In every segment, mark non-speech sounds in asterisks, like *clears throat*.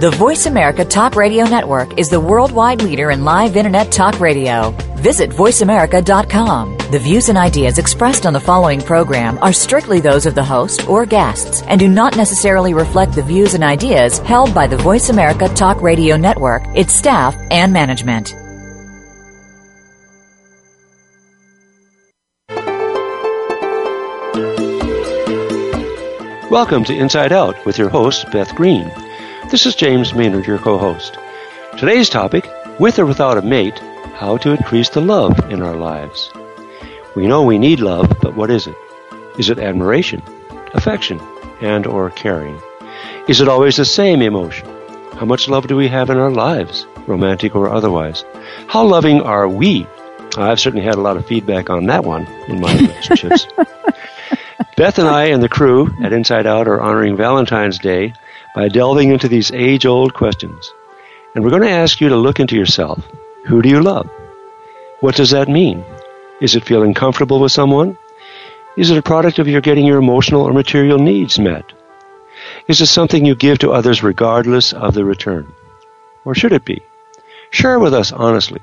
The Voice America Talk Radio Network is the worldwide leader in live Internet talk radio. Visit VoiceAmerica.com. The views and ideas expressed on the following program are strictly those of the host or guests and do not necessarily reflect the views and ideas held by the Voice America Talk Radio Network, its staff, and management. Welcome to Inside Out with your host, Beth Green. This is James Maynard, your co host. Today's topic with or without a mate, how to increase the love in our lives. We know we need love, but what is it? Is it admiration, affection, and or caring? Is it always the same emotion? How much love do we have in our lives, romantic or otherwise? How loving are we? I've certainly had a lot of feedback on that one in my relationships. *laughs* Beth and I and the crew at Inside Out are honoring Valentine's Day by delving into these age old questions. And we're going to ask you to look into yourself. Who do you love? What does that mean? Is it feeling comfortable with someone? Is it a product of your getting your emotional or material needs met? Is it something you give to others regardless of the return? Or should it be? Share with us honestly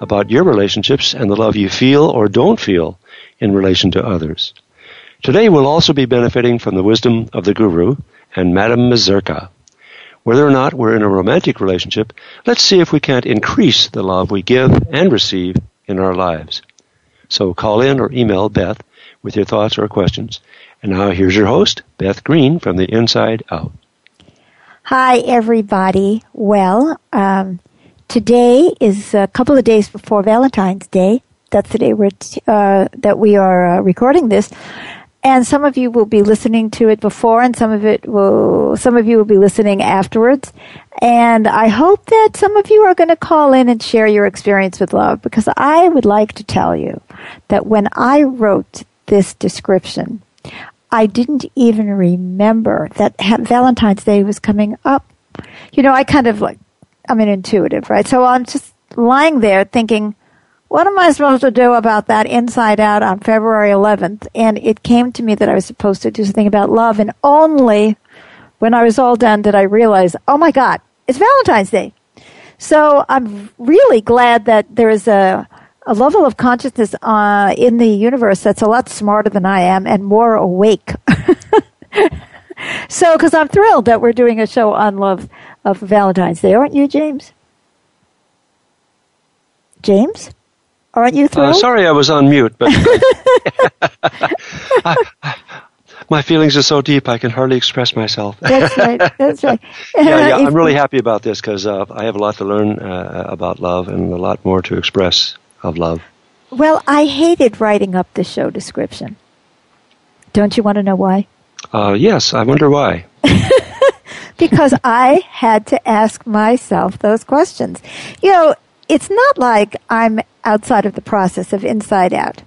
about your relationships and the love you feel or don't feel in relation to others. Today we'll also be benefiting from the wisdom of the Guru and Madame Mazurka. Whether or not we're in a romantic relationship, let's see if we can't increase the love we give and receive in our lives. So call in or email Beth with your thoughts or questions. And now here's your host, Beth Green from the Inside Out. Hi, everybody. Well, um, today is a couple of days before Valentine's Day. That's the day we're t- uh, that we are uh, recording this, and some of you will be listening to it before and some of it will some of you will be listening afterwards. And i hope that some of you are going to call in and share your experience with love because i would like to tell you that when i wrote this description i didn't even remember that valentine's day was coming up. You know i kind of like i'm an intuitive right? So i'm just lying there thinking what am I supposed to do about that inside out on February 11th? And it came to me that I was supposed to do something about love. And only when I was all done did I realize, oh my God, it's Valentine's Day. So I'm really glad that there is a, a level of consciousness uh, in the universe that's a lot smarter than I am and more awake. *laughs* so, because I'm thrilled that we're doing a show on love of Valentine's Day, aren't you, James? James? Aren't you uh, thrilled? Uh, sorry, I was on mute, but *laughs* *laughs* I, my feelings are so deep I can hardly express myself. That's right. That's right. *laughs* yeah, yeah, I'm really happy about this because uh, I have a lot to learn uh, about love and a lot more to express of love. Well, I hated writing up the show description. Don't you want to know why? Uh, yes, I wonder why. because I had to ask myself those questions. You know, it's not like I'm outside of the process of inside out.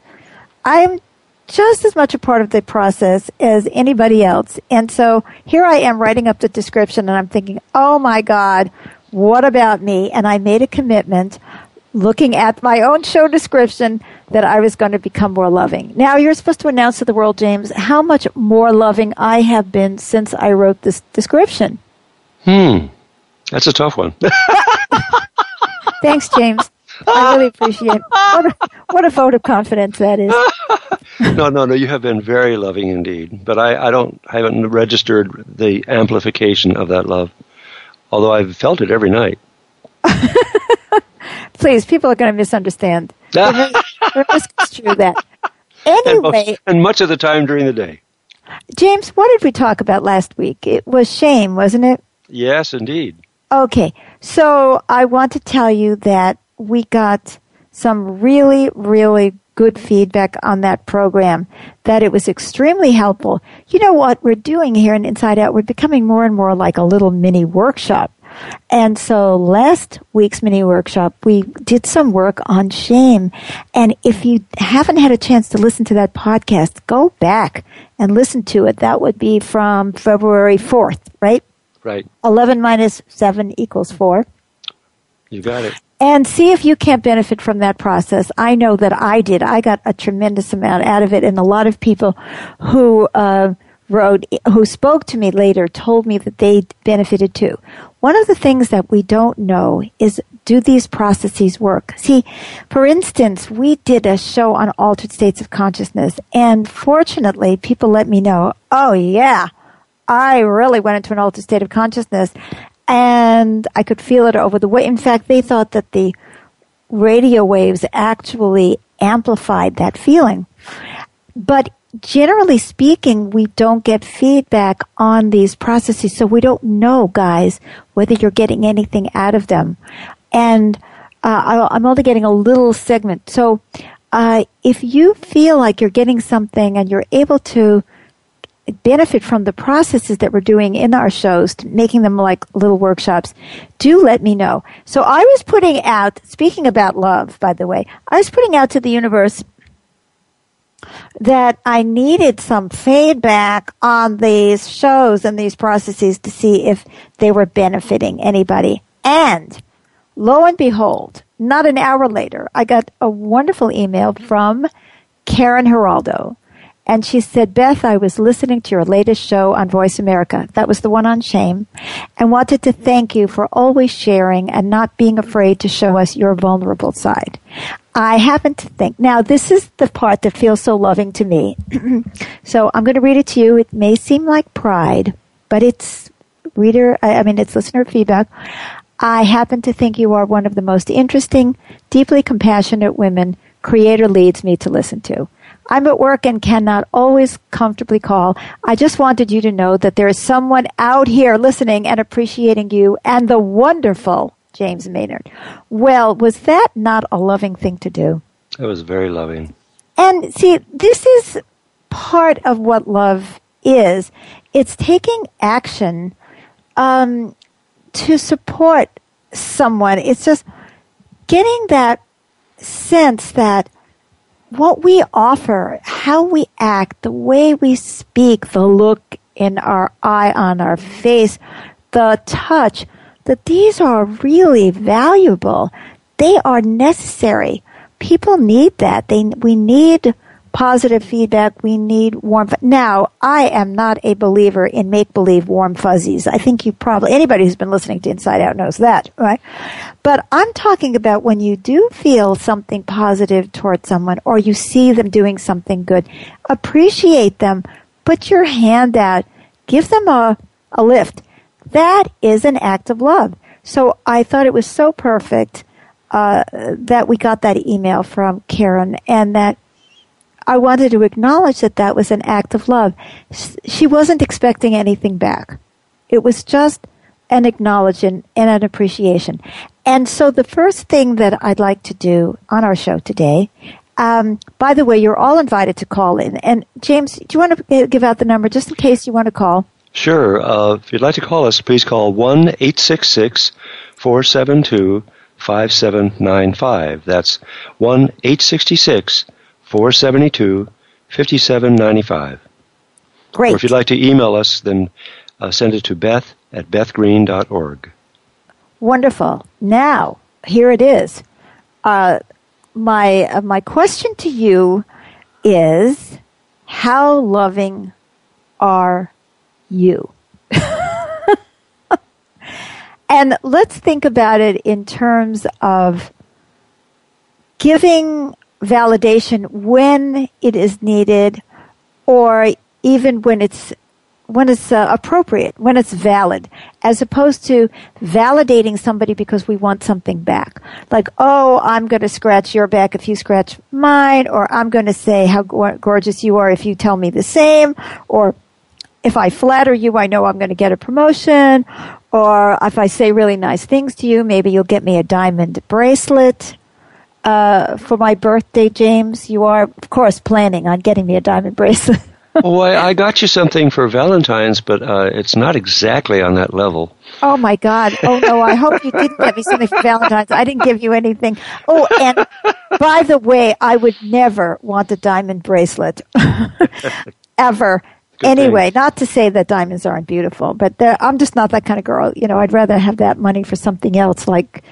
I'm just as much a part of the process as anybody else. And so here I am writing up the description and I'm thinking, oh my God, what about me? And I made a commitment looking at my own show description that I was going to become more loving. Now you're supposed to announce to the world, James, how much more loving I have been since I wrote this description. Hmm. That's a tough one. *laughs* Thanks, James. I *laughs* really appreciate what a, what a vote of confidence that is. *laughs* no, no, no. You have been very loving indeed, but I, I don't, I haven't registered the amplification of that love, although I've felt it every night. *laughs* Please, people are going to misunderstand. Misconstrue that. Anyway, and, and much of the time during the day. James, what did we talk about last week? It was shame, wasn't it? Yes, indeed. Okay, so I want to tell you that we got some really, really good feedback on that program, that it was extremely helpful. You know what we're doing here in Inside Out? We're becoming more and more like a little mini workshop. And so last week's mini workshop, we did some work on shame. And if you haven't had a chance to listen to that podcast, go back and listen to it. That would be from February 4th, right? Right. 11 minus 7 equals 4. You got it. And see if you can't benefit from that process. I know that I did. I got a tremendous amount out of it, and a lot of people who uh, wrote, who spoke to me later, told me that they benefited too. One of the things that we don't know is do these processes work? See, for instance, we did a show on altered states of consciousness, and fortunately, people let me know, oh yeah, I really went into an altered state of consciousness, and I could feel it over the way. In fact, they thought that the radio waves actually amplified that feeling. But generally speaking, we don't get feedback on these processes, so we don't know, guys, whether you're getting anything out of them and uh, I'm only getting a little segment. So uh, if you feel like you're getting something and you're able to benefit from the processes that we're doing in our shows, making them like little workshops, do let me know. So I was putting out, speaking about love, by the way, I was putting out to the universe that I needed some feedback on these shows and these processes to see if they were benefiting anybody. And Lo and behold, not an hour later, I got a wonderful email from Karen Geraldo. And she said, Beth, I was listening to your latest show on Voice America. That was the one on shame and wanted to thank you for always sharing and not being afraid to show us your vulnerable side. I happen to think, now this is the part that feels so loving to me. *clears throat* so I'm going to read it to you. It may seem like pride, but it's reader, I mean, it's listener feedback. I happen to think you are one of the most interesting, deeply compassionate women Creator leads me to listen to. I'm at work and cannot always comfortably call. I just wanted you to know that there is someone out here listening and appreciating you and the wonderful James Maynard. Well, was that not a loving thing to do? It was very loving. And see, this is part of what love is. It's taking action um, to support someone. It's just getting that sense that what we offer, how we act, the way we speak, the look in our eye, on our face, the touch, that these are really valuable. They are necessary. People need that. They, we need positive feedback. We need warm. Now, I am not a believer in make believe warm fuzzies. I think you probably, anybody who's been listening to Inside Out knows that, right? But I'm talking about when you do feel something positive towards someone or you see them doing something good, appreciate them, put your hand out, give them a, a lift. That is an act of love. So I thought it was so perfect uh, that we got that email from Karen and that I wanted to acknowledge that that was an act of love. She wasn't expecting anything back. It was just an acknowledgement and an appreciation. And so the first thing that I'd like to do on our show today, um, by the way, you're all invited to call in. And James, do you want to give out the number just in case you want to call? Sure. Uh, if you'd like to call us, please call 1 866 472 5795. That's 1 866 472 5795. Great. Or if you'd like to email us, then uh, send it to beth at bethgreen.org. Wonderful. Now, here it is. Uh, my, uh, my question to you is how loving are you? *laughs* and let's think about it in terms of giving validation when it is needed or even when it's when it's uh, appropriate, when it's valid, as opposed to validating somebody because we want something back. Like, oh, I'm going to scratch your back if you scratch mine, or I'm going to say how gorgeous you are if you tell me the same, or if I flatter you, I know I'm going to get a promotion, or if I say really nice things to you, maybe you'll get me a diamond bracelet uh, for my birthday, James, you are, of course, planning on getting me a diamond bracelet. *laughs* well, I, I, got you something for Valentine's, but uh, it's not exactly on that level. Oh my God! Oh no! I hope you didn't get me something for Valentine's. I didn't give you anything. Oh, and by the way, I would never want a diamond bracelet *laughs* ever. Good anyway, thing. not to say that diamonds aren't beautiful, but I'm just not that kind of girl. You know, I'd rather have that money for something else, like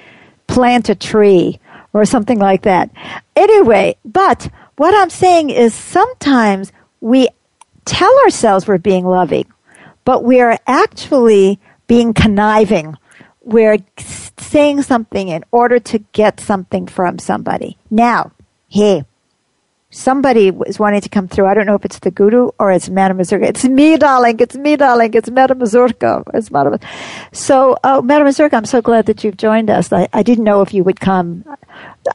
plant a tree or something like that. Anyway, but what I'm saying is sometimes we tell ourselves we're being loving, but we are actually being conniving. We're saying something in order to get something from somebody. Now, hey, somebody is wanting to come through. I don't know if it's the guru or it's Madame Mazurka. It's me, darling. It's me, darling. It's Madame Mazurka. It's Madame. So, uh, Madame Mazurka, I'm so glad that you've joined us. I, I didn't know if you would come,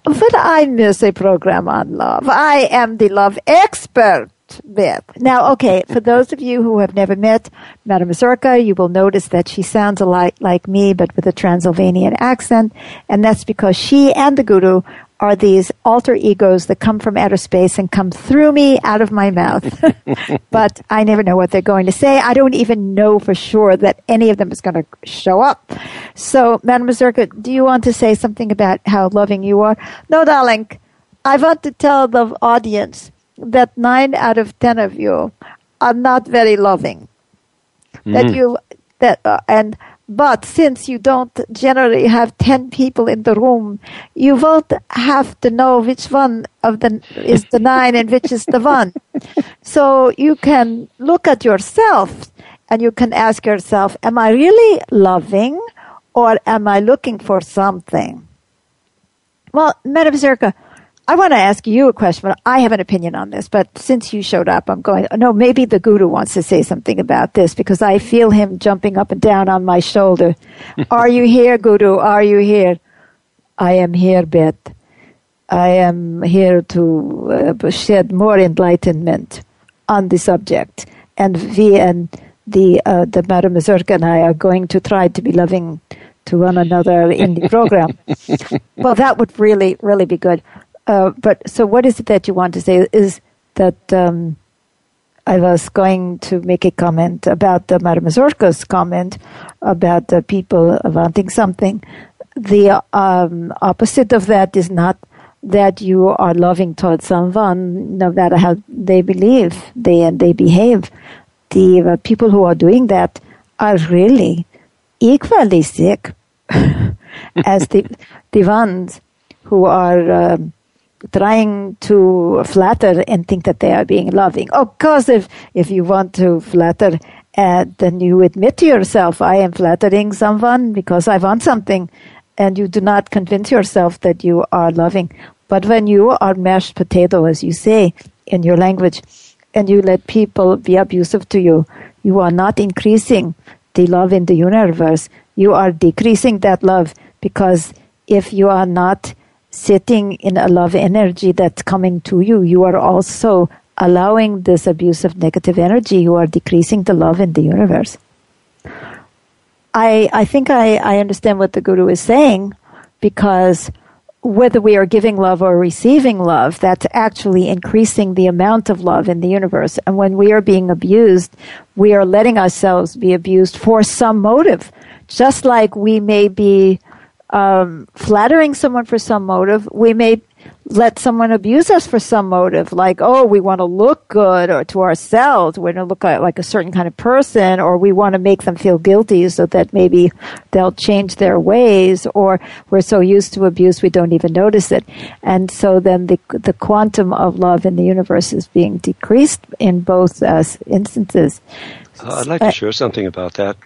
but I miss a program on love. I am the love expert. Beth. Now, okay, for those of you who have never met Madame Mazurka, you will notice that she sounds a lot like me, but with a Transylvanian accent, and that's because she and the guru are these alter egos that come from outer space and come through me out of my mouth. *laughs* but I never know what they're going to say. I don't even know for sure that any of them is going to show up. So, Madam Mazurka, do you want to say something about how loving you are? No, darling. I want to tell the audience that nine out of ten of you are not very loving. Mm-hmm. That you that uh, and but since you don't generally have 10 people in the room, you won't have to know which one of the is the nine and which is the one. *laughs* So you can look at yourself and you can ask yourself, am I really loving or am I looking for something? Well, Madam Mazurka, I want to ask you a question, but I have an opinion on this. But since you showed up, I'm going, no, maybe the guru wants to say something about this because I feel him jumping up and down on my shoulder. *laughs* Are you here, guru? Are you here? I am here, Beth. I am here to uh, shed more enlightenment on the subject. And we and the, uh, the Madam Mazurka and I are going to try to be loving to one another in the program. *laughs* well, that would really, really be good. Uh, but so what is it that you want to say? Is that um, I was going to make a comment about the Madame Mazurka's comment about the people wanting something. The um, opposite of that is not that you are loving towards someone, no matter how they believe they and they behave. The uh, people who are doing that are really equally sick *laughs* as the the ones who are. Um, trying to flatter and think that they are being loving. Of course, if, if you want to flatter, uh, then you admit to yourself, I am flattering someone because I want something, and you do not convince yourself that you are loving. But when you are mashed potato, as you say in your language, and you let people be abusive to you, you are not increasing the love in the universe. You are decreasing that love because if you are not sitting in a love energy that's coming to you, you are also allowing this abusive negative energy, you are decreasing the love in the universe. I, I think I, I understand what the Guru is saying because whether we are giving love or receiving love, that's actually increasing the amount of love in the universe. And when we are being abused, we are letting ourselves be abused for some motive. Just like we may be um, flattering someone for some motive. We may let someone abuse us for some motive, like, oh, we want to look good or to ourselves. We want to look like a certain kind of person, or we want to make them feel guilty so that maybe they'll change their ways, or we're so used to abuse we don't even notice it. And so then the, the quantum of love in the universe is being decreased in both uh, instances. Uh, I'd like to share something about that.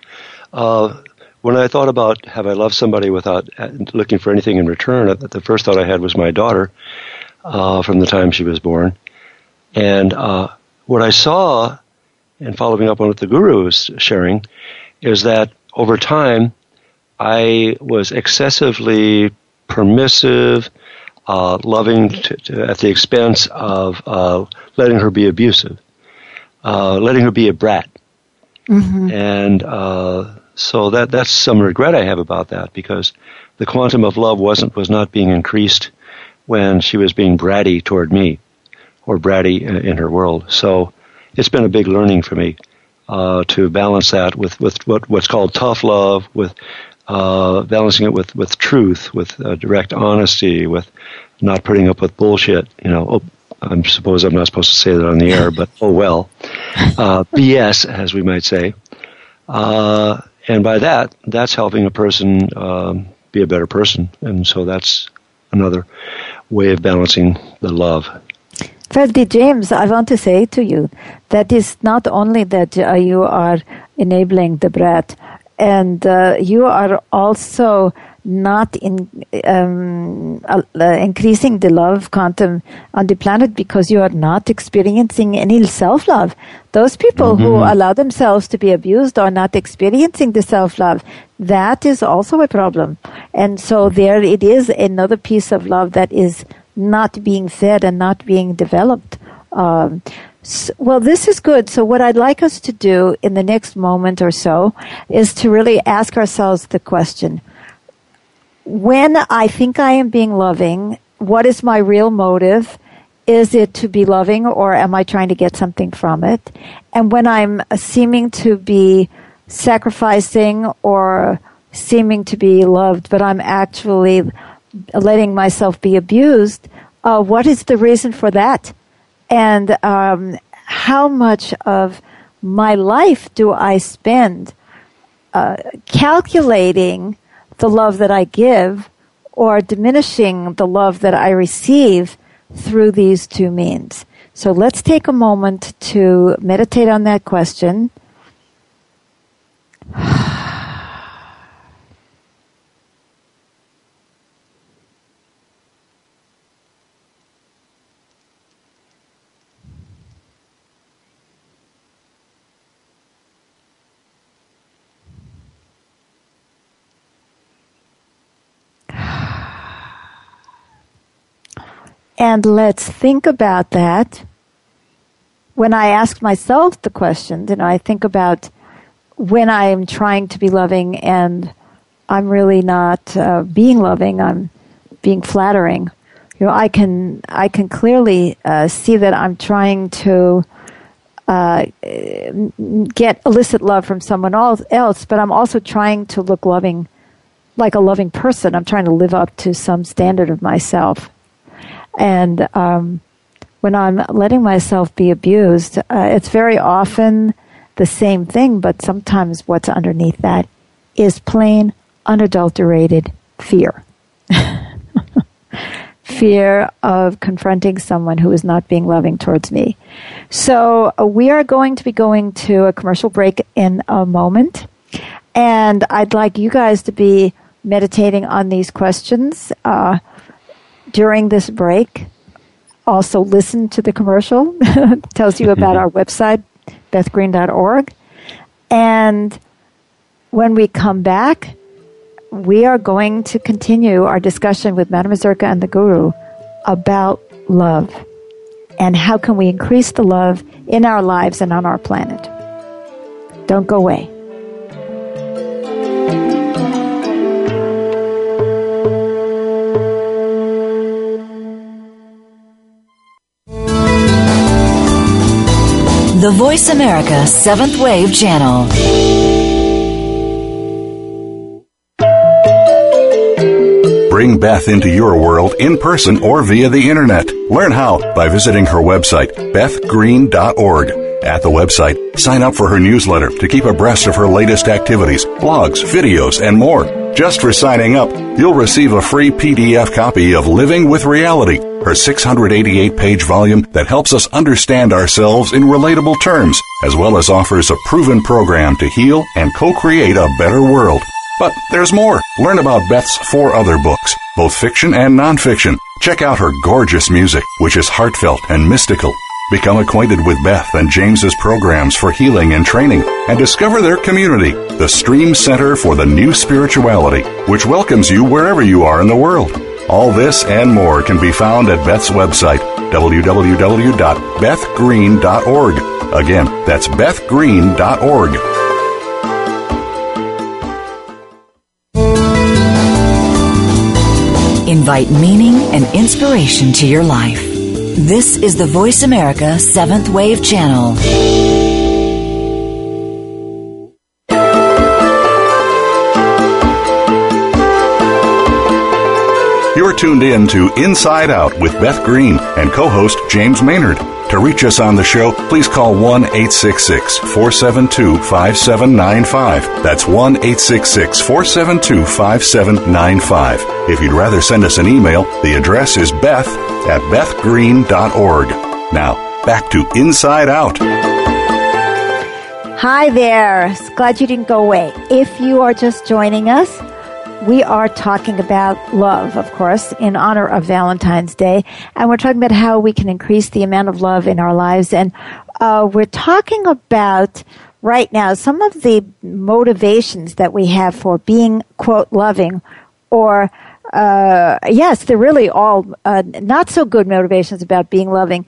Uh, when I thought about have I loved somebody without uh, looking for anything in return, uh, the first thought I had was my daughter uh, from the time she was born. And uh, what I saw, and following up on what the guru was sharing, is that over time I was excessively permissive, uh, loving to, to, at the expense of uh, letting her be abusive, letting her be a brat. Mm-hmm. And so that that's some regret I have about that because the quantum of love wasn't was not being increased when she was being bratty toward me or bratty in her world. So it's been a big learning for me uh, to balance that with with what what's called tough love, with uh, balancing it with with truth, with uh, direct honesty, with not putting up with bullshit. You know, oh, I suppose I'm not supposed to say that on the air, but oh well, BS uh, as we might say. And by that, that's helping a person um, be a better person. And so that's another way of balancing the love. Thirdly, James, I want to say to you that is not only that you are enabling the breath, and uh, you are also not in, um, uh, increasing the love quantum on the planet because you are not experiencing any self love. Those people mm-hmm. who allow themselves to be abused are not experiencing the self love. That is also a problem. And so there it is another piece of love that is not being fed and not being developed. Um, so, well, this is good. So, what I'd like us to do in the next moment or so is to really ask ourselves the question when I think I am being loving, what is my real motive? Is it to be loving or am I trying to get something from it? And when I'm seeming to be sacrificing or seeming to be loved, but I'm actually letting myself be abused, uh, what is the reason for that? And um, how much of my life do I spend uh, calculating the love that I give or diminishing the love that I receive through these two means? So let's take a moment to meditate on that question. *sighs* And let's think about that. When I ask myself the question, you know, I think about when I am trying to be loving and I'm really not uh, being loving, I'm being flattering. You know, I can I can clearly uh, see that I'm trying to uh, get illicit love from someone else, but I'm also trying to look loving, like a loving person. I'm trying to live up to some standard of myself. And um, when I'm letting myself be abused, uh, it's very often the same thing, but sometimes what's underneath that is plain, unadulterated fear. *laughs* fear of confronting someone who is not being loving towards me. So uh, we are going to be going to a commercial break in a moment. And I'd like you guys to be meditating on these questions. Uh, during this break. Also, listen to the commercial. *laughs* tells you about mm-hmm. our website, bethgreen.org. And when we come back, we are going to continue our discussion with Madame Mazurka and the Guru about love and how can we increase the love in our lives and on our planet. Don't go away. The Voice America Seventh Wave Channel. Bring Beth into your world in person or via the internet. Learn how by visiting her website, bethgreen.org. At the website, sign up for her newsletter to keep abreast of her latest activities, blogs, videos, and more. Just for signing up, you'll receive a free PDF copy of Living with Reality her 688 page volume that helps us understand ourselves in relatable terms, as well as offers a proven program to heal and co create a better world. But there's more. Learn about Beth's four other books, both fiction and nonfiction. Check out her gorgeous music, which is heartfelt and mystical. Become acquainted with Beth and James's programs for healing and training and discover their community, the Stream Center for the New Spirituality, which welcomes you wherever you are in the world. All this and more can be found at Beth's website, www.bethgreen.org. Again, that's bethgreen.org. Invite meaning and inspiration to your life. This is the Voice America Seventh Wave Channel. You're tuned in to Inside Out with Beth Green and co host James Maynard. To reach us on the show, please call 1 866 472 5795. That's 1 866 472 5795. If you'd rather send us an email, the address is beth at bethgreen.org. Now, back to Inside Out. Hi there. Glad you didn't go away. If you are just joining us, we are talking about love, of course, in honor of Valentine's Day. And we're talking about how we can increase the amount of love in our lives. And uh, we're talking about right now some of the motivations that we have for being, quote, loving or uh, yes, they're really all uh, not so good motivations about being loving.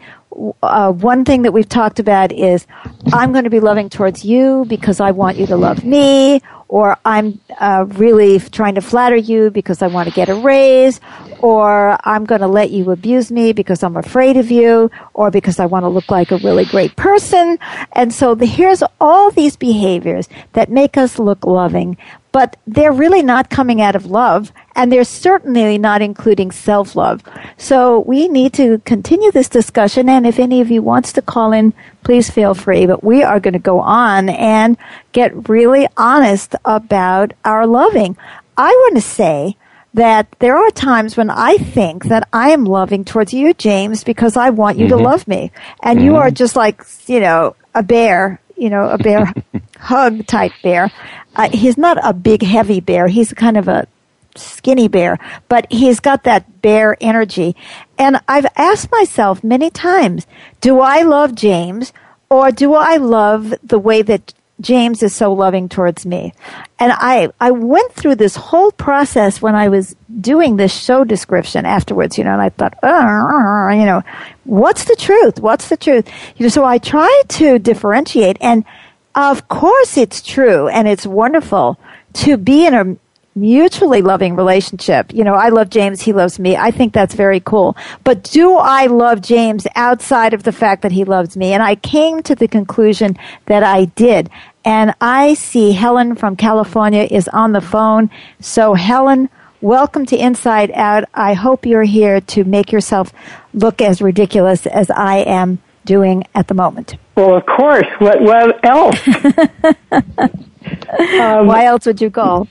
Uh, one thing that we've talked about is I'm going to be loving towards you because I want you to love me, or I'm uh, really trying to flatter you because I want to get a raise, or I'm going to let you abuse me because I'm afraid of you, or because I want to look like a really great person. And so the, here's all these behaviors that make us look loving, but they're really not coming out of love, and they're certainly not including self-love. So we need to continue this discussion, and if any of you wants to call in, please feel free. But we are going to go on and get really honest about our loving. I want to say that there are times when I think that I am loving towards you, James, because I want you mm-hmm. to love me. And mm-hmm. you are just like, you know, a bear, you know, a bear *laughs* hug type bear. Uh, he's not a big, heavy bear. He's kind of a skinny bear, but he's got that bear energy. And I've asked myself many times, do I love James or do I love the way that James is so loving towards me. And I, I went through this whole process when I was doing this show description afterwards, you know, and I thought, oh, you know, what's the truth? What's the truth? You know, so I tried to differentiate and of course it's true and it's wonderful to be in a mutually loving relationship. You know, I love James, he loves me. I think that's very cool. But do I love James outside of the fact that he loves me? And I came to the conclusion that I did. And I see Helen from California is on the phone. So Helen, welcome to Inside Out. I hope you're here to make yourself look as ridiculous as I am doing at the moment. Well, of course. What, what else? *laughs* um, Why else would you call?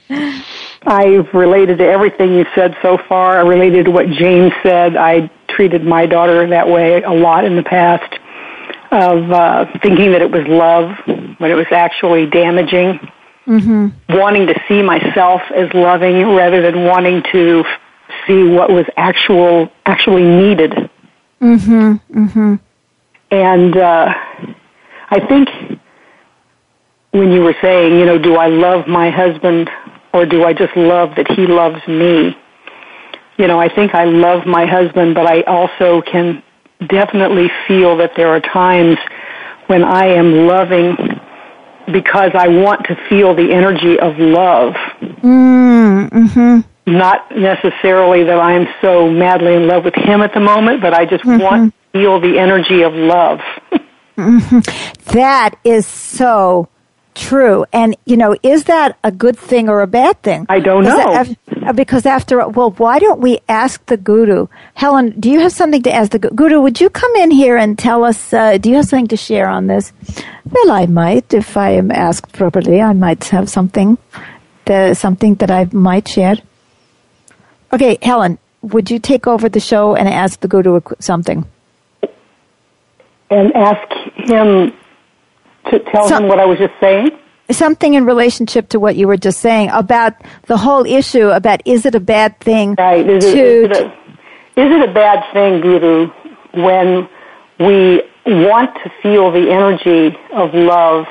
I've related to everything you've said so far. I related to what James said. I treated my daughter that way a lot in the past of uh, thinking that it was love when it was actually damaging. Mm-hmm. Wanting to see myself as loving rather than wanting to see what was actual actually needed. Mm-hmm. Mm-hmm. And uh, I think when you were saying, you know, do I love my husband or do I just love that he loves me? You know, I think I love my husband, but I also can definitely feel that there are times when I am loving because I want to feel the energy of love. Mm, hmm Not necessarily that I'm so madly in love with him at the moment, but I just mm-hmm. want to feel the energy of love. *laughs* mm-hmm. That is so true. And, you know, is that a good thing or a bad thing? I don't know. That, because after, well, why don't we ask the guru? Helen, do you have something to ask the guru? Would you come in here and tell us, uh, do you have something to share on this? Well, I might, if I am asked properly, I might have something, the, something that I might share. Okay, Helen, would you take over the show and ask the guru something? And ask him to tell him what I was just saying? Something in relationship to what you were just saying about the whole issue about is it a bad thing right. is, to, it, is, it a, is it a bad thing, Guru, when we want to feel the energy of love,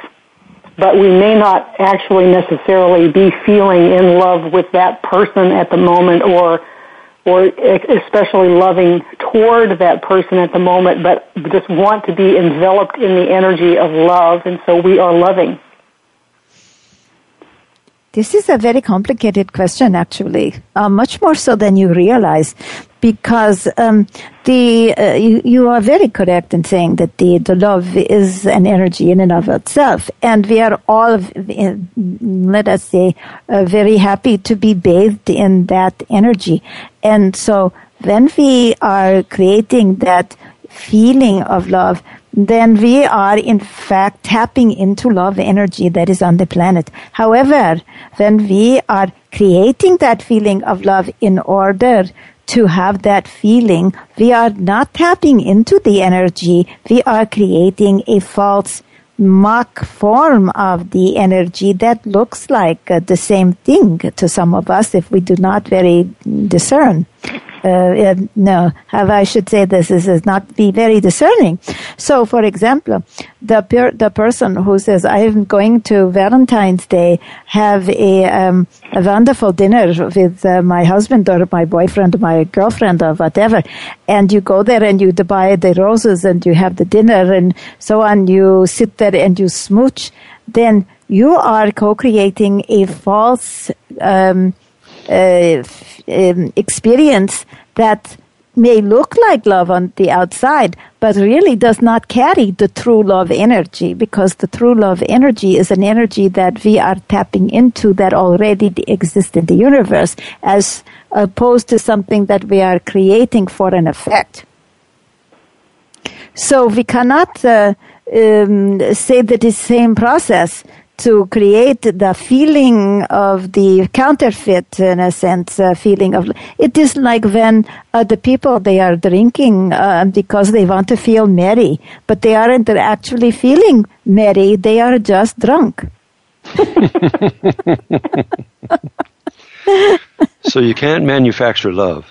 but we may not actually necessarily be feeling in love with that person at the moment or or especially loving toward that person at the moment, but just want to be enveloped in the energy of love, and so we are loving. This is a very complicated question, actually, uh, much more so than you realize, because um, the uh, you, you, are very correct in saying that the, the love is an energy in and of itself, and we are all, let us say, uh, very happy to be bathed in that energy, and so when we are creating that feeling of love, then we are in fact tapping into love energy that is on the planet. However, when we are creating that feeling of love in order to have that feeling, we are not tapping into the energy. We are creating a false mock form of the energy that looks like uh, the same thing to some of us if we do not very discern uh, no, how I should say this is, is not be very discerning. So, for example, the per, the person who says I am going to Valentine's Day have a um, a wonderful dinner with uh, my husband or my boyfriend, or my girlfriend, or whatever, and you go there and you buy the roses and you have the dinner and so on. You sit there and you smooch. Then you are co-creating a false. Um, uh, um, experience that may look like love on the outside, but really does not carry the true love energy because the true love energy is an energy that we are tapping into that already exists in the universe as opposed to something that we are creating for an effect. So we cannot uh, um, say that the same process to create the feeling of the counterfeit, in a sense, uh, feeling of it is like when uh, the people they are drinking uh, because they want to feel merry, but they aren't actually feeling merry; they are just drunk. *laughs* so you can't manufacture love.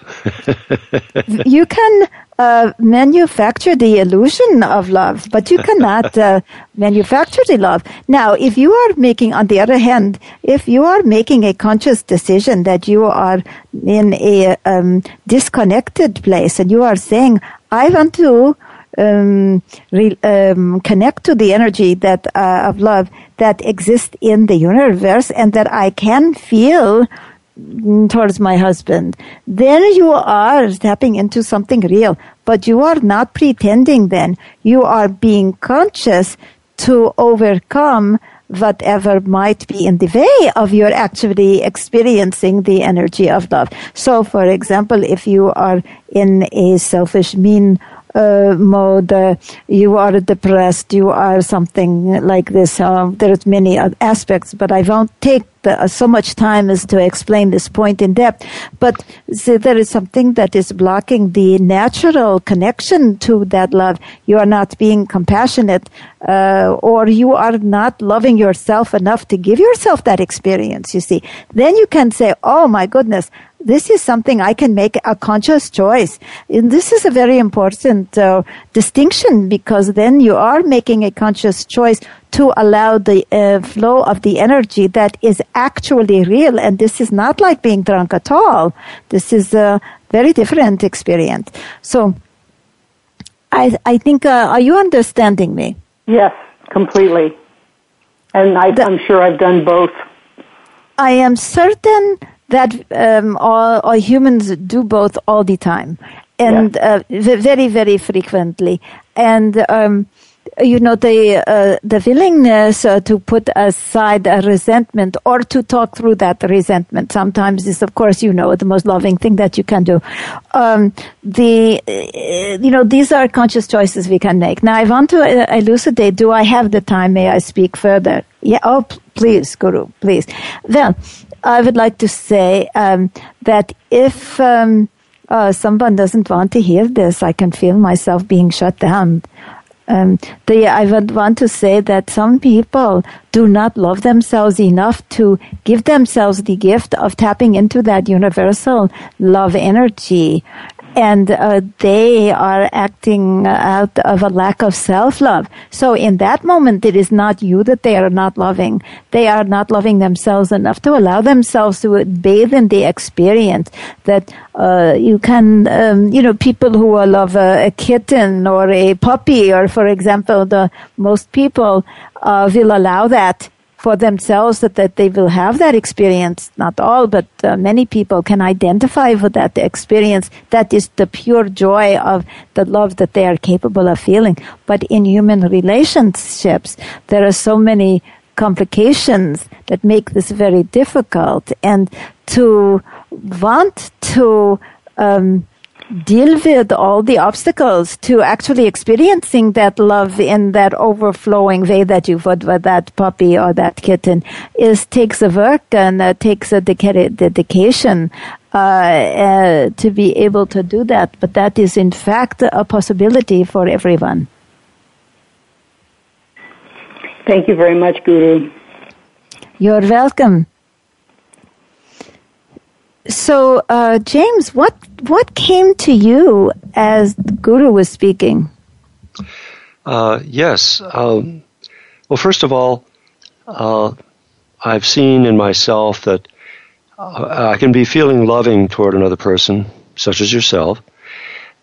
*laughs* you can uh, manufacture the illusion of love, but you cannot *laughs* uh, manufacture the love. Now, if you are making, on the other hand, if you are making a conscious decision that you are in a um, disconnected place and you are saying, I want to um, re, um, connect to the energy that uh, of love that exists in the universe and that I can feel towards my husband, then you are tapping into something real. But you are not pretending then. You are being conscious to overcome whatever might be in the way of your actually experiencing the energy of love. So, for example, if you are in a selfish, mean uh, mode, uh, you are depressed, you are something like this. Uh, there's many aspects, but I won't take the, uh, so much time as to explain this point in depth. But see, there is something that is blocking the natural connection to that love. You are not being compassionate, uh, or you are not loving yourself enough to give yourself that experience. You see, then you can say, "Oh my goodness." This is something I can make a conscious choice. And this is a very important uh, distinction because then you are making a conscious choice to allow the uh, flow of the energy that is actually real. And this is not like being drunk at all. This is a very different experience. So I, I think, uh, are you understanding me? Yes, completely. And I, I'm sure I've done both. I am certain that um, all, all, humans do both all the time and yeah. uh, very very frequently and um, you know the uh, the willingness uh, to put aside a resentment or to talk through that resentment. Sometimes is of course you know the most loving thing that you can do. Um, the uh, you know these are conscious choices we can make. Now i want to uh, elucidate do i have the time? May i speak further? Yeah oh please guru please. Well I would like to say um, that if um, uh, someone doesn't want to hear this, I can feel myself being shut down. Um, I would want to say that some people do not love themselves enough to give themselves the gift of tapping into that universal love energy and uh, they are acting out of a lack of self-love. So in that moment, it is not you that they are not loving. They are not loving themselves enough to allow themselves to bathe in the experience that uh, you can, um, you know, people who love a, a, kitten or a puppy, or for example, the most people uh, will allow that for themselves that, that they will have that experience. Not all, but uh, many people can identify with that experience. That is the pure joy of the love that they are capable of feeling. But in human relationships, there are so many complications that make this very difficult. And to want to um, deal with all the obstacles to actually experiencing that love in that overflowing way that you would with that puppy or that kitten is takes a work and uh, takes a dedication uh, uh, to be able to do that. But that is in fact a possibility for everyone. Thank you very much, Guru. You're welcome. So, uh, James, what what came to you as the Guru was speaking? Uh, yes. Um, well, first of all, uh, I've seen in myself that uh, I can be feeling loving toward another person, such as yourself,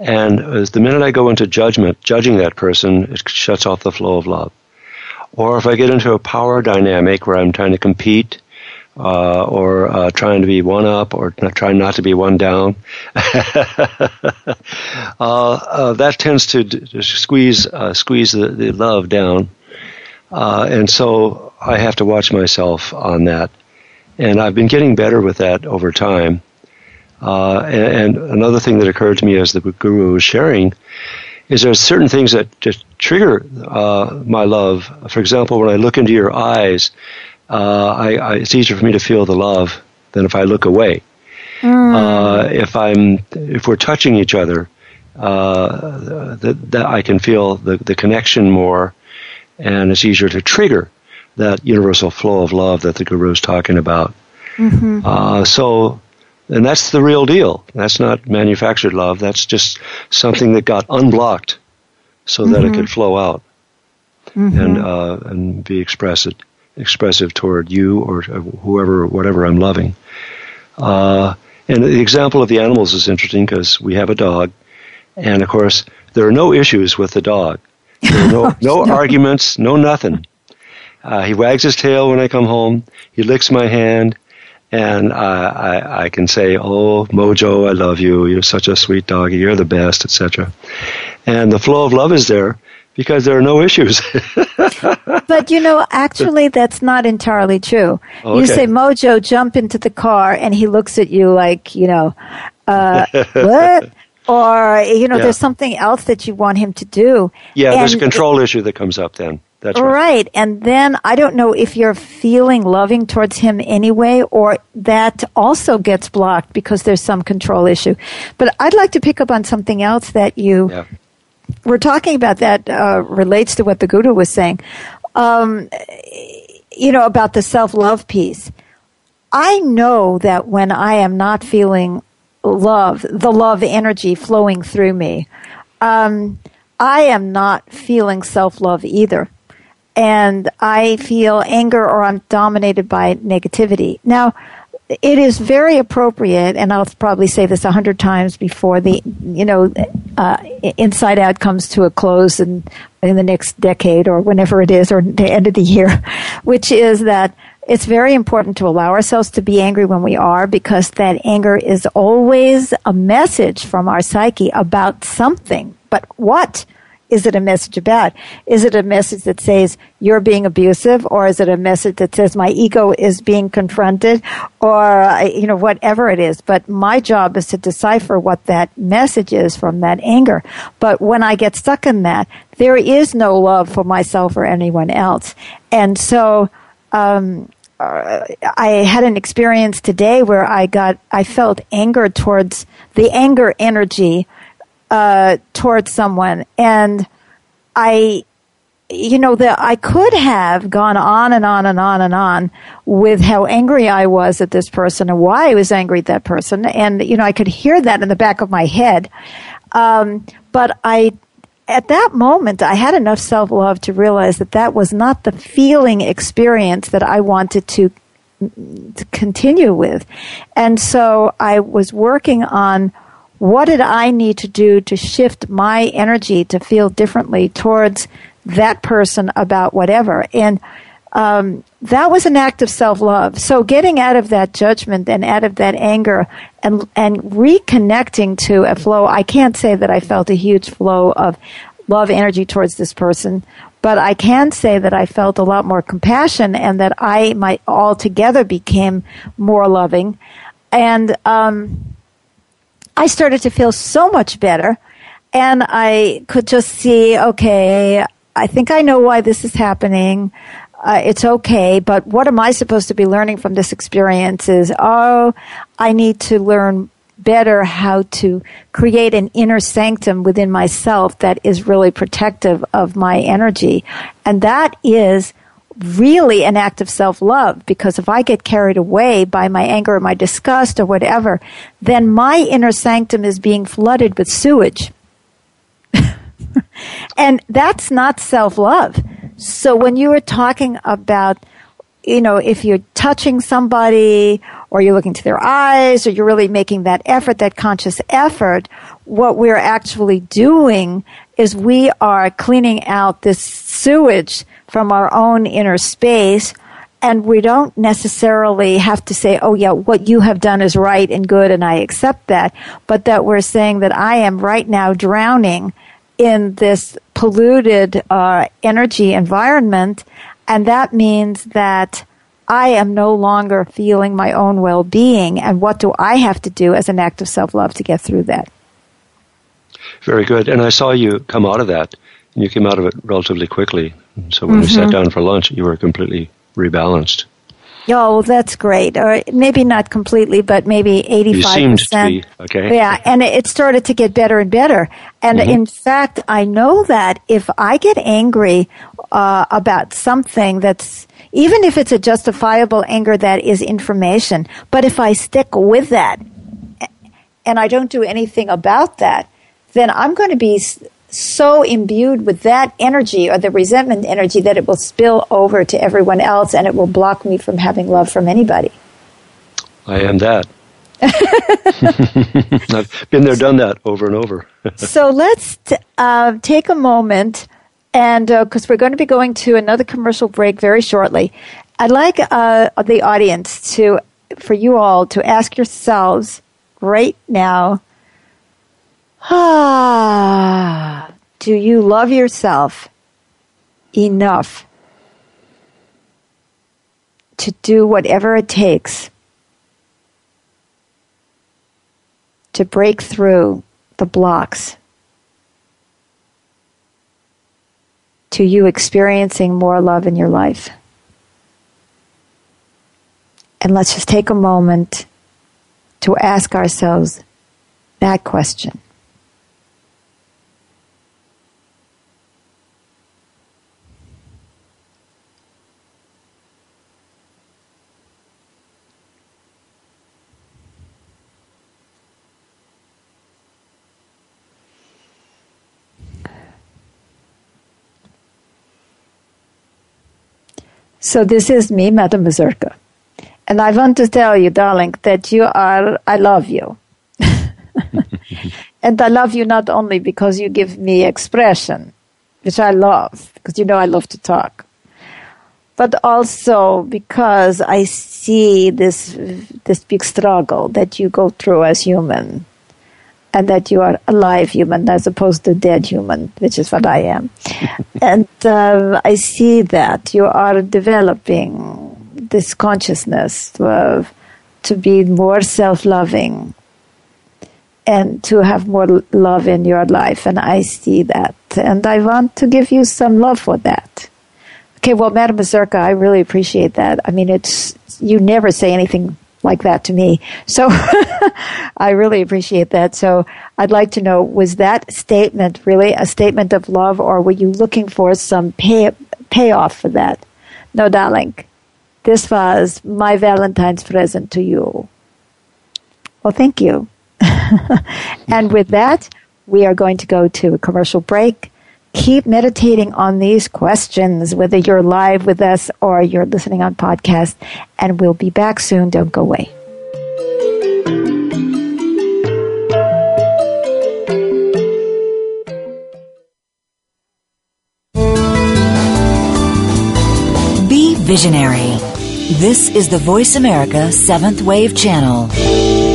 and the minute I go into judgment, judging that person, it shuts off the flow of love. Or if I get into a power dynamic where I'm trying to compete uh, or uh, trying to be one up or not, trying not to be one down. *laughs* uh, uh that tends to, d- squeeze uh, squeeze the, the, love down, uh, and so I have to watch myself on that. And I've been getting better with that over time. And, and, another thing that occurred to me as the guru was sharing is there are certain things that just trigger my love. For example, when I look into your eyes, uh, I, I, it's easier for me to feel the love than if I look away. Mm. Uh, if I'm, if we're touching each other, uh, that, that I can feel the, the connection more, and it's easier to trigger that universal flow of love that the guru is talking about. Mm-hmm. Uh, so, and that's the real deal. That's not manufactured love. That's just something that got unblocked so mm-hmm. that it mm-hmm. could flow out mm-hmm. and uh, and be expressed expressive toward you or whoever, whatever I'm loving. Uh, and the example of the animals is interesting because we have a dog, and of course there are no issues with the dog. There are *laughs* no, no, arguments, no nothing. Uh, he wags his tail when I come home. He licks my hand, and I, I can say, "Oh, Mojo, I love you. You're such a sweet doggy. You're the best," etc. And the flow of love is there because there are no issues. *laughs* but you know, actually, that's not entirely true. Oh, okay. You say, Mojo, jump into the car, and he looks at you like, you know, uh, what? *laughs* Or, you know, yeah. there's something else that you want him to do. Yeah, and there's a control it, issue that comes up then. That's right. right. And then I don't know if you're feeling loving towards him anyway, or that also gets blocked because there's some control issue. But I'd like to pick up on something else that you yeah we're talking about that uh, relates to what the Guru was saying. Um, you know about the self love piece. I know that when I am not feeling love, the love energy flowing through me, um, I am not feeling self love either. And I feel anger or I'm dominated by negativity. Now, it is very appropriate, and I'll probably say this a hundred times before the, you know, uh, Inside Out comes to a close in, in the next decade or whenever it is, or the end of the year, *laughs* which is that it's very important to allow ourselves to be angry when we are because that anger is always a message from our psyche about something. But what? Is it a message about? Is it a message that says you're being abusive or is it a message that says my ego is being confronted or, you know, whatever it is. But my job is to decipher what that message is from that anger. But when I get stuck in that, there is no love for myself or anyone else. And so, um, uh, I had an experience today where I got, I felt anger towards the anger energy uh, towards someone, and I, you know, that I could have gone on and on and on and on with how angry I was at this person and why I was angry at that person, and you know, I could hear that in the back of my head, um, but I. At that moment, I had enough self love to realize that that was not the feeling experience that I wanted to to continue with. And so I was working on what did I need to do to shift my energy to feel differently towards that person about whatever? And um, that was an act of self love. So getting out of that judgment and out of that anger and and reconnecting to a flow. I can't say that I felt a huge flow of love energy towards this person, but I can say that I felt a lot more compassion and that I might altogether became more loving. And um, I started to feel so much better. And I could just see, okay, I think I know why this is happening. Uh, it's okay, but what am I supposed to be learning from this experience is, oh, I need to learn better how to create an inner sanctum within myself that is really protective of my energy. And that is really an act of self-love because if I get carried away by my anger or my disgust or whatever, then my inner sanctum is being flooded with sewage. *laughs* and that's not self-love. So when you were talking about, you know, if you're touching somebody or you're looking to their eyes or you're really making that effort, that conscious effort, what we're actually doing is we are cleaning out this sewage from our own inner space. And we don't necessarily have to say, oh yeah, what you have done is right and good and I accept that. But that we're saying that I am right now drowning in this polluted uh, energy environment. And that means that I am no longer feeling my own well being. And what do I have to do as an act of self love to get through that? Very good. And I saw you come out of that. And you came out of it relatively quickly. So when mm-hmm. we sat down for lunch, you were completely rebalanced. Oh, that's great. Or maybe not completely, but maybe 85%. You seemed to be, okay. Yeah, and it started to get better and better. And mm-hmm. in fact, I know that if I get angry uh, about something that's, even if it's a justifiable anger that is information, but if I stick with that and I don't do anything about that, then I'm going to be so imbued with that energy or the resentment energy that it will spill over to everyone else and it will block me from having love from anybody. I am that. *laughs* I've been there, done that over and over. *laughs* so let's t- uh, take a moment, and because uh, we're going to be going to another commercial break very shortly, I'd like uh, the audience to, for you all, to ask yourselves right now Ah, *sighs* do you love yourself enough to do whatever it takes to break through the blocks to you experiencing more love in your life? And let's just take a moment to ask ourselves that question. So this is me, Madam Mazurka. And I want to tell you, darling, that you are, I love you. *laughs* and I love you not only because you give me expression, which I love, because you know I love to talk, but also because I see this, this big struggle that you go through as human and that you are alive human as opposed to dead human, which is what I am. *laughs* and uh, I see that you are developing this consciousness of, to be more self-loving and to have more love in your life. And I see that. And I want to give you some love for that. Okay, well, Madam Mazurka, I really appreciate that. I mean, it's, you never say anything like that to me. So *laughs* I really appreciate that. So I'd like to know was that statement really a statement of love or were you looking for some pay, payoff for that? No, darling. This was my Valentine's present to you. Well, thank you. *laughs* and with that, we are going to go to a commercial break keep meditating on these questions, whether you're live with us or you're listening on podcast. And we'll be back soon. Don't go away. Be visionary. This is the Voice America Seventh Wave Channel.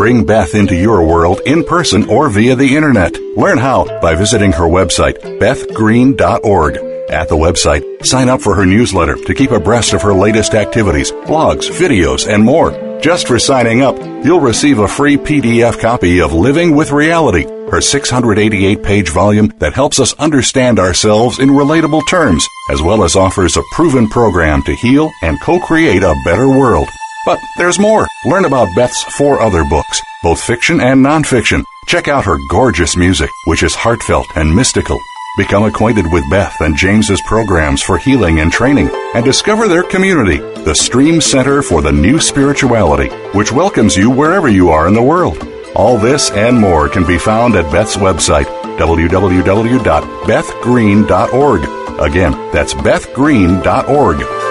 Bring Beth into your world in person or via the internet. Learn how by visiting her website, bethgreen.org. At the website, sign up for her newsletter to keep abreast of her latest activities, blogs, videos, and more. Just for signing up, you'll receive a free PDF copy of Living with Reality, her 688 page volume that helps us understand ourselves in relatable terms, as well as offers a proven program to heal and co create a better world. But there's more. Learn about Beth's four other books, both fiction and nonfiction. Check out her gorgeous music, which is heartfelt and mystical. Become acquainted with Beth and James's programs for healing and training and discover their community, the Stream Center for the New Spirituality, which welcomes you wherever you are in the world. All this and more can be found at Beth's website, www.bethgreen.org. Again, that's bethgreen.org.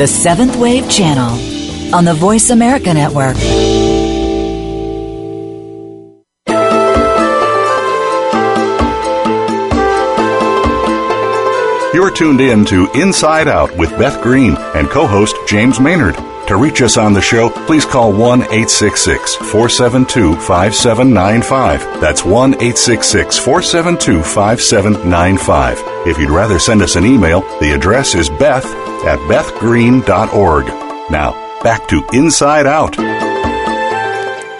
The Seventh Wave Channel on the Voice America Network. You're tuned in to Inside Out with Beth Green and co host James Maynard. To reach us on the show, please call 1 866 472 5795. That's 1 866 472 5795. If you'd rather send us an email, the address is beth at bethgreen.org. Now, back to Inside Out.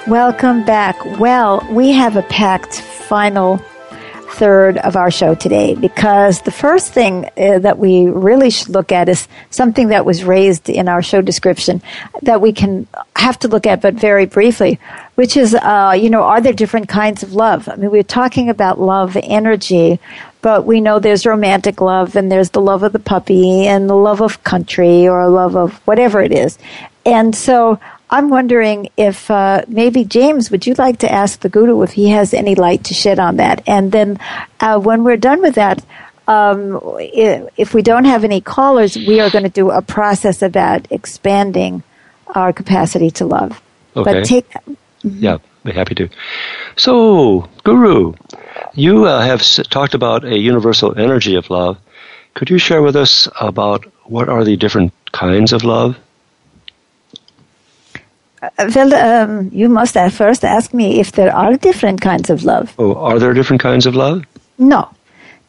Welcome back. Well, we have a packed final third of our show today because the first thing uh, that we really should look at is something that was raised in our show description that we can have to look at, but very briefly, which is, uh, you know, are there different kinds of love? I mean, we're talking about love energy, but we know there's romantic love and there's the love of the puppy and the love of country or love of whatever it is. And so I'm wondering if uh, maybe James, would you like to ask the guru if he has any light to shed on that? And then uh, when we're done with that, um, if we don't have any callers, we are going to do a process about expanding our capacity to love. Okay. But take. Mm-hmm. Yeah, be happy to. So, Guru, you uh, have s- talked about a universal energy of love. Could you share with us about what are the different kinds of love? Uh, well, um, you must first ask me if there are different kinds of love. Oh, are there different kinds of love? No,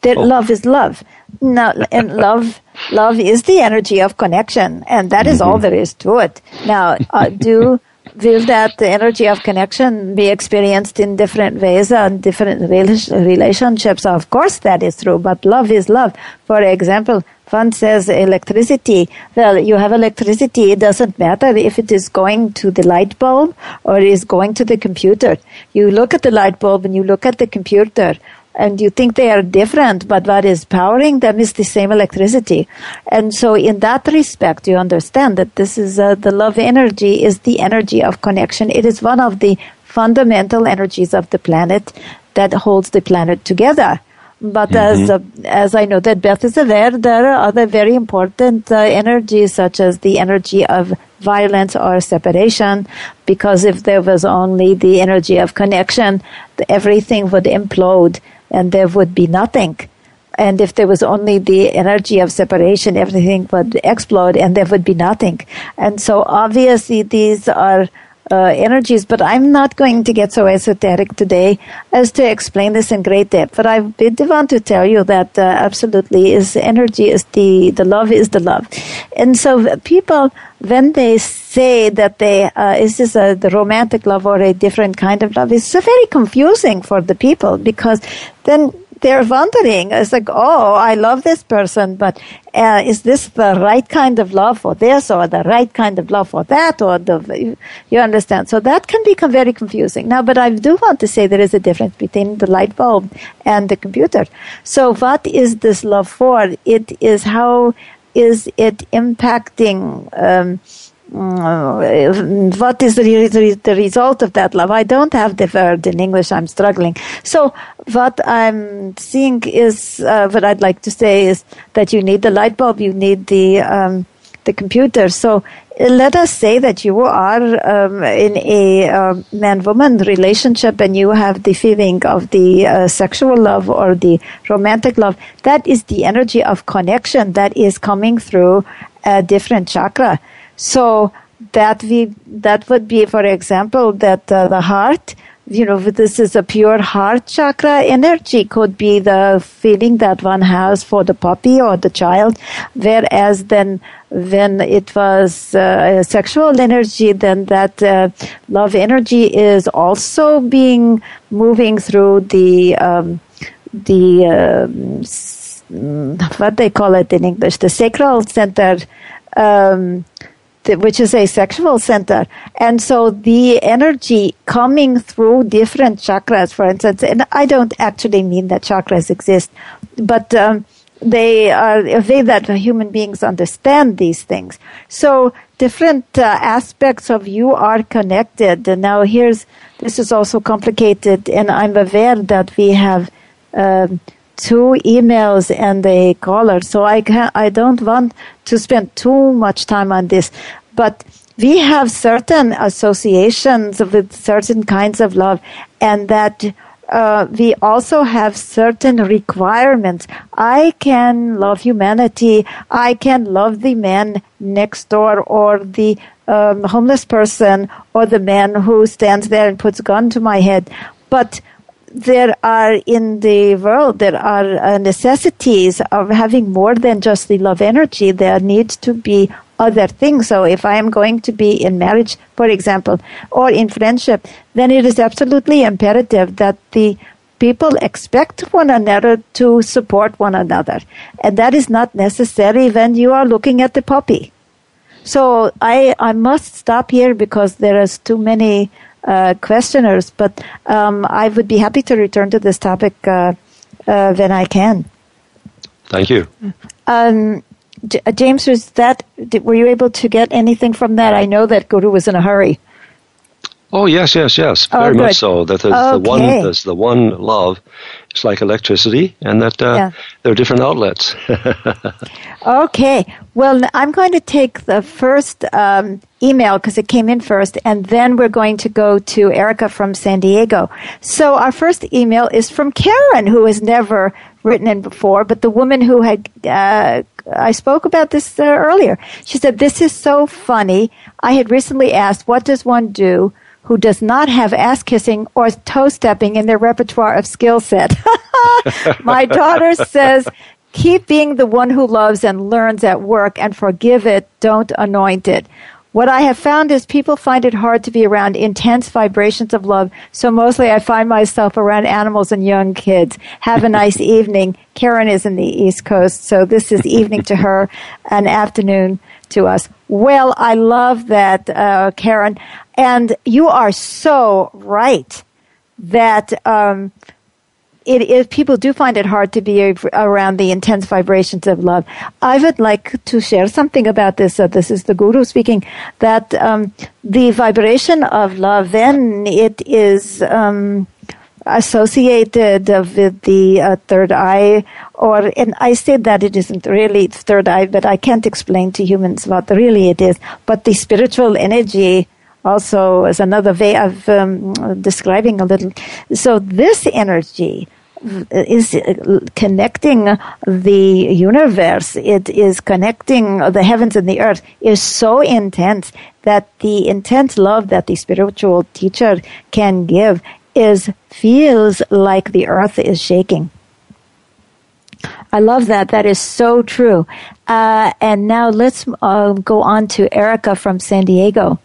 that Oh. love is love. No, and *laughs* love, love is the energy of connection, and that is all there is to it. Now, uh, do will that energy of connection be experienced in different ways and different rela- relationships? Of course, that is true. But love is love. For example, one says electricity. Well, you have electricity. It doesn't matter if it is going to the light bulb or is going to the computer. You look at the light bulb and you look at the computer and you think they are different, but what is powering them is the same electricity. And so, in that respect, you understand that this is uh, the love energy is the energy of connection. It is one of the fundamental energies of the planet that holds the planet together. But as uh, as I know that Beth is aware, there are other very important uh, energies, such as the energy of violence or separation. Because if there was only the energy of connection, everything would implode and there would be nothing. And if there was only the energy of separation, everything would explode and there would be nothing. And so obviously these are uh, energies, but I'm not going to get so esoteric today as to explain this in great depth. But I did want to tell you that uh, absolutely is energy is the the love is the love, and so people when they say that they uh, is this a, the romantic love or a different kind of love, it's very confusing for the people because then they're wondering. It's like, oh, I love this person, but uh, is this the right kind of love for this, or the right kind of love for that, or the you understand? So that can become very confusing. Now, but I do want to say there is a difference between the light bulb and the computer. So, what is this love for? It is how is it impacting? Um, what is the, the result of that love? I don't have the word in English. I'm struggling. So what I'm seeing is uh, what I'd like to say is that you need the light bulb, you need the um, the computer. So let us say that you are um, in a uh, man-woman relationship and you have the feeling of the uh, sexual love or the romantic love. That is the energy of connection that is coming through a different chakra. So that we that would be, for example, that uh, the heart you know, this is a pure heart chakra energy could be the feeling that one has for the puppy or the child, whereas then when it was uh, sexual energy, then that uh, love energy is also being moving through the um, the um, what they call it in English, the sacral center. Um, which is a sexual center. And so the energy coming through different chakras, for instance, and I don't actually mean that chakras exist, but um, they are a way that human beings understand these things. So different uh, aspects of you are connected. Now here's, this is also complicated, and I'm aware that we have um, two emails and a caller, so I can, I don't want to spend too much time on this, but we have certain associations with certain kinds of love, and that uh, we also have certain requirements. I can love humanity. I can love the man next door or the um, homeless person or the man who stands there and puts a gun to my head. But there are in the world there are uh, necessities of having more than just the love energy. There needs to be other things. So if i am going to be in marriage for example or in friendship then it is absolutely imperative that the people expect one another to support one another. And that is not necessary when you are looking at the puppy. So i i must stop here because there is too many uh, questioners, but um, I would be happy to return to this topic uh, uh, when I can. Thank you. Um, J- uh, James, was that did, were you able to get anything from that? I know that Guru was in a hurry. Oh yes, yes, yes, Oh, very good. much so. That there's the one, there's the one love. It's like electricity, and that uh, Yeah. there are different outlets. *laughs* Okay. Well, I'm going to take the first um, email because it came in first, and then we're going to go to Erica from San Diego. So our first email is from Karen, who has never written in before, but the woman who had uh, I spoke about this uh, earlier. She said, "This is so funny. I had recently asked, what does one do?" Who does not have ass kissing or toe stepping in their repertoire of skill set? *laughs* My daughter says Keep being the one who loves and learns at work and forgive it, don't anoint it. What I have found is people find it hard to be around intense vibrations of love, so mostly I find myself around animals and young kids. Have a *laughs* nice evening. Karen is in the East Coast, so this is evening to her, an afternoon to us. Well, I love that, uh, Karen. And you are so right that um, it is people do find it hard to be around the intense vibrations of love. I would like to share something about this. Uh, this is the Guru speaking. That um, the vibration of love, then it is. Um, associated with the uh, third eye or and i said that it isn't really third eye but i can't explain to humans what really it is but the spiritual energy also is another way of um, describing a little. So this energy is connecting the universe. It is connecting the heavens and the earth is so intense that the intense love that the spiritual teacher can give is feels like the earth is shaking. I love that. That is so true. Uh, and now let's uh, go on to Erica from San Diego.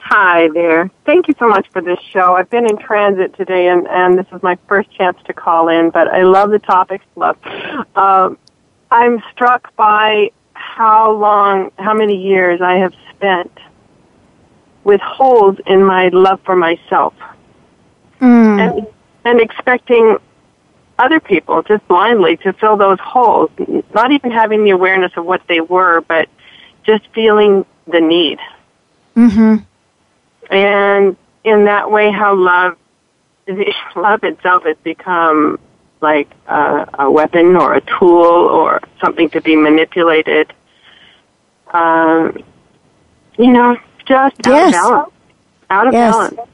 Hi there. Thank you so much for this show. I've been in transit today, and, and this is my first chance to call in, but I love the topics. Love. Um, I'm struck by how long, how many years I have spent with holes in my love for myself, and and expecting other people just blindly to fill those holes, not even having the awareness of what they were, but just feeling the need Mm-hmm. and in that way how love *laughs* love itself has become like a, a weapon or a tool or something to be manipulated um, you know just out Yes. of balance out of Yes. balance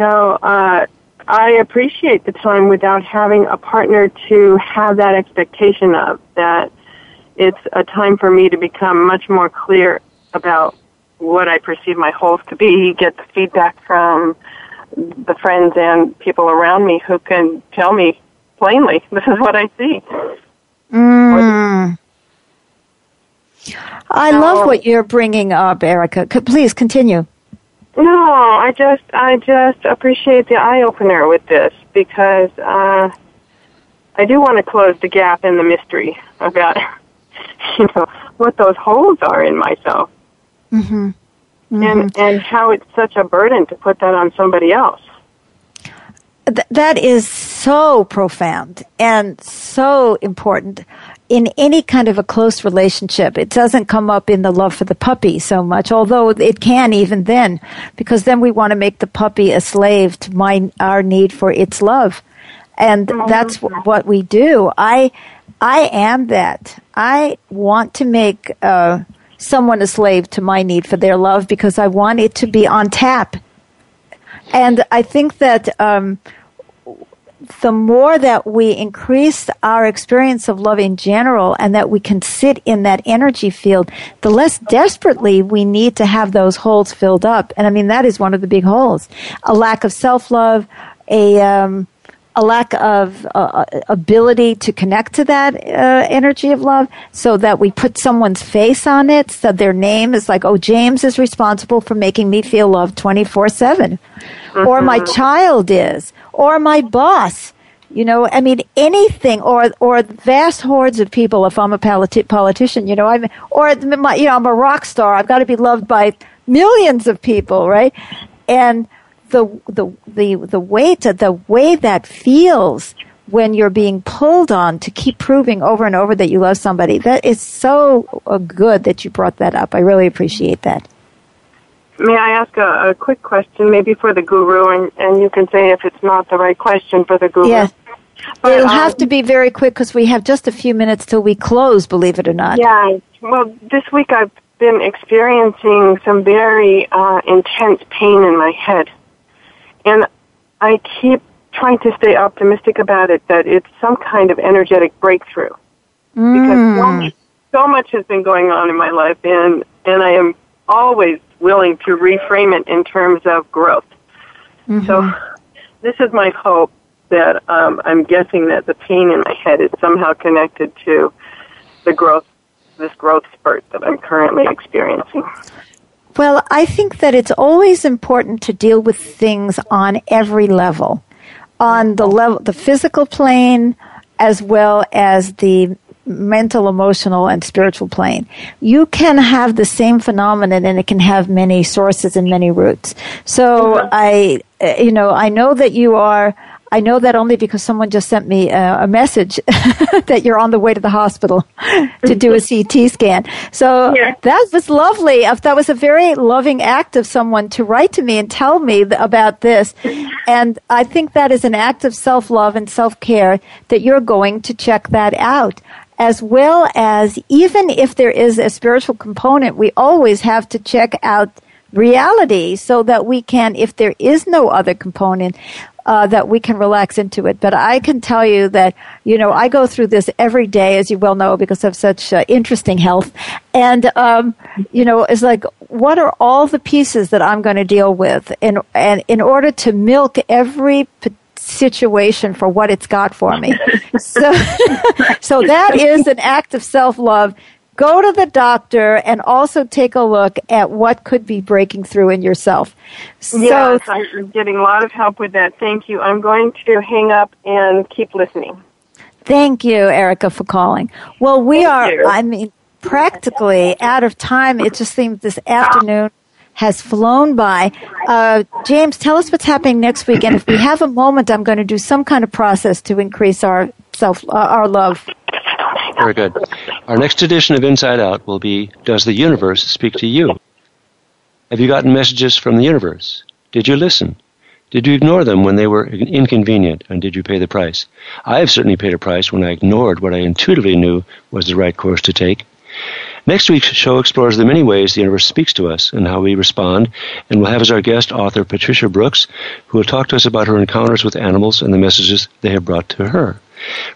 so uh, I appreciate the time without having a partner to have that expectation of that it's a time for me to become much more clear about what I perceive my holes to be, get the feedback from the friends and people around me who can tell me plainly, *laughs* this is what I see. Mm. I love what you're bringing up, Erica. Please continue. No, I just I just appreciate the eye opener with this because uh, I do want to close the gap in the mystery about *laughs* you know what those holes are in myself, mm-hmm. Mm-hmm. and and how it's such a burden to put that on somebody else. Th- that is so profound and so important in any kind of a close relationship. It doesn't come up in the love for the puppy so much, although it can even then, because then we want to make the puppy a slave to my, our need for its love. And that's what we do. I, I am that. I want to make, uh, someone a slave to my need for their love because I want it to be on tap. And I think that, um, the more that we increase our experience of love in general and that we can sit in that energy field, the less desperately we need to have those holes filled up. And I mean, that is one of the big holes. A lack of self-love, a, um, a lack of uh, ability to connect to that uh, energy of love so that we put someone's face on it so their name is like oh james is responsible for making me feel loved 24 7 or my child is or my boss. You know, I mean, anything, or or vast hordes of people. If I'm a politi- politician, you know, I'm, or my, you know, I'm a rock star. I've got to be loved by millions of people, right? And the the the the weight, the way that feels when you're being pulled on to keep proving over and over that you love somebody. That is so uh, good that you brought that up. I really appreciate that. May I ask a, a quick question, maybe for the guru, and, and you can say if it's not the right question for the guru. Yes. But, It'll um, have to be very quick because we have just a few minutes till we close, believe it or not. Yeah. Well, this week I've been experiencing some very uh, intense pain in my head. And I keep trying to stay optimistic about it, that it's some kind of energetic breakthrough. Mm. Because so much, so much has been going on in my life, and, and I am always willing to reframe it in terms of growth. Mm-hmm. So this is my hope that um, I'm guessing that the pain in my head is somehow connected to the growth, this growth spurt that I'm currently experiencing. Well, I think that it's always important to deal with things on every level, on the level, the physical plane, as well as the mental, emotional, and spiritual plane. You can have the same phenomenon and it can have many sources and many roots. So mm-hmm. I, you know, I know that you are I know that only because someone just sent me a, a message *laughs* that you're on the way to the hospital *laughs* to do a CT scan. So yeah. that was lovely. Uh, that was a very loving act of someone to write to me and tell me about this. And I think that is an act of self-love and self-care that you're going to check that out as well as even if there is a spiritual component, we always have to check out reality so that we can, if there is no other component, uh, that we can relax into it. But I can tell you that, you know, I go through this every day, as you well know, because of such uh, interesting health. And, um, you know, it's like, what are all the pieces that I'm going to deal with? And, and in order to milk every situation for what it's got for me. *laughs* so, *laughs* so that is an act of self-love go to the doctor and also take a look at what could be breaking through in yourself. So, yes, I'm getting a lot of help with that. Thank you. I'm going to hang up and keep listening. Thank you, Erica, for calling. Well, we Thank are, you. I mean, practically out of time. It just seems this afternoon has flown by. Uh, James, tell us what's happening next week, and if we have a moment, I'm going to do some kind of process to increase our self, uh, our love. Very good. Our next edition of Inside Out will be Does the Universe Speak to You? Have you gotten messages from the universe? Did you listen? Did you ignore them when they were inconvenient, and did you pay the price? I have certainly paid a price when I ignored what I intuitively knew was the right course to take. Next week's show explores the many ways the universe speaks to us and how we respond, and we'll have as our guest author Patricia Brooks, who will talk to us about her encounters with animals and the messages they have brought to her.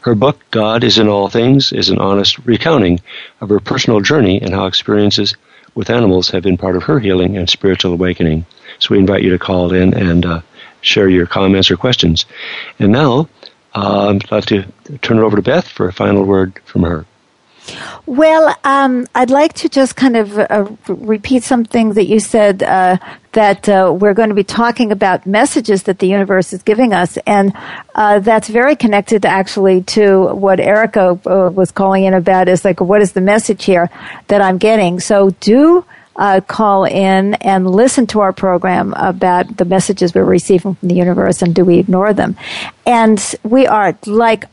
Her book, God is in All Things, is an honest recounting of her personal journey and how experiences with animals have been part of her healing and spiritual awakening. So we invite you to call in and uh, share your comments or questions. And now, uh, I'd like to turn it over to Beth for a final word from her. Well, um, I'd like to just kind of uh, repeat something that you said uh, that uh, we're going to be talking about messages that the universe is giving us, and uh, that's very connected actually to what Erica uh, was calling in about. Is like, what is the message here that I'm getting? So do. Uh, call in and listen to our program about the messages we're receiving from the universe and do we ignore them? And we are like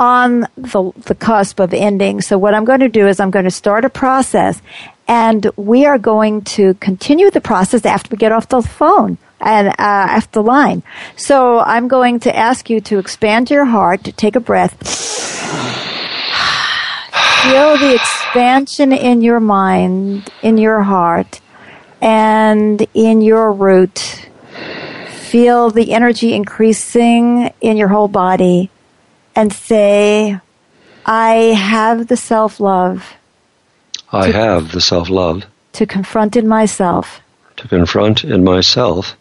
on the, the cusp of ending. So what I'm going to do is I'm going to start a process and we are going to continue the process after we get off the phone and uh, after the line. So I'm going to ask you to expand your heart, to take a breath. *sighs* Feel the expansion in your mind, in your heart, and in your root. Feel the energy increasing in your whole body and say, I have the self love. I have the self love. To confront in myself. To confront in myself.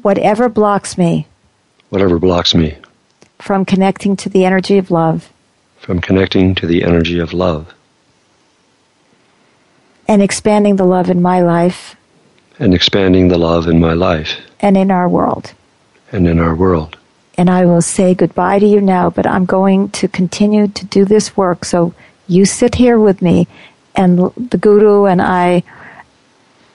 Whatever blocks me. Whatever blocks me. From connecting to the energy of love. From connecting to the energy of love. And expanding the love in my life. And expanding the love in my life. And in our world. And in our world and I will say goodbye to you now, but I'm going to continue to do this work. So you sit here with me, and the Guru and I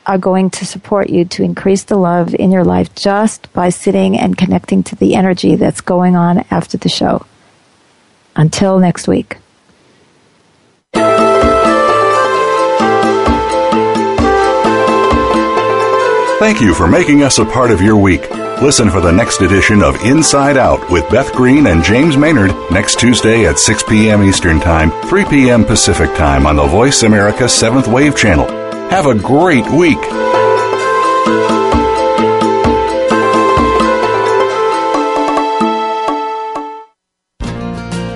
are going to support you to increase the love in your life just by sitting and connecting to the energy that's going on after the show. Until next week. Thank you for making us a part of your week. Listen for the next edition of Inside Out with Beth Green and James Maynard next Tuesday at 6 p.m. Eastern Time, 3 p.m. Pacific Time on the Voice America 7th Wave Channel. Have a great week.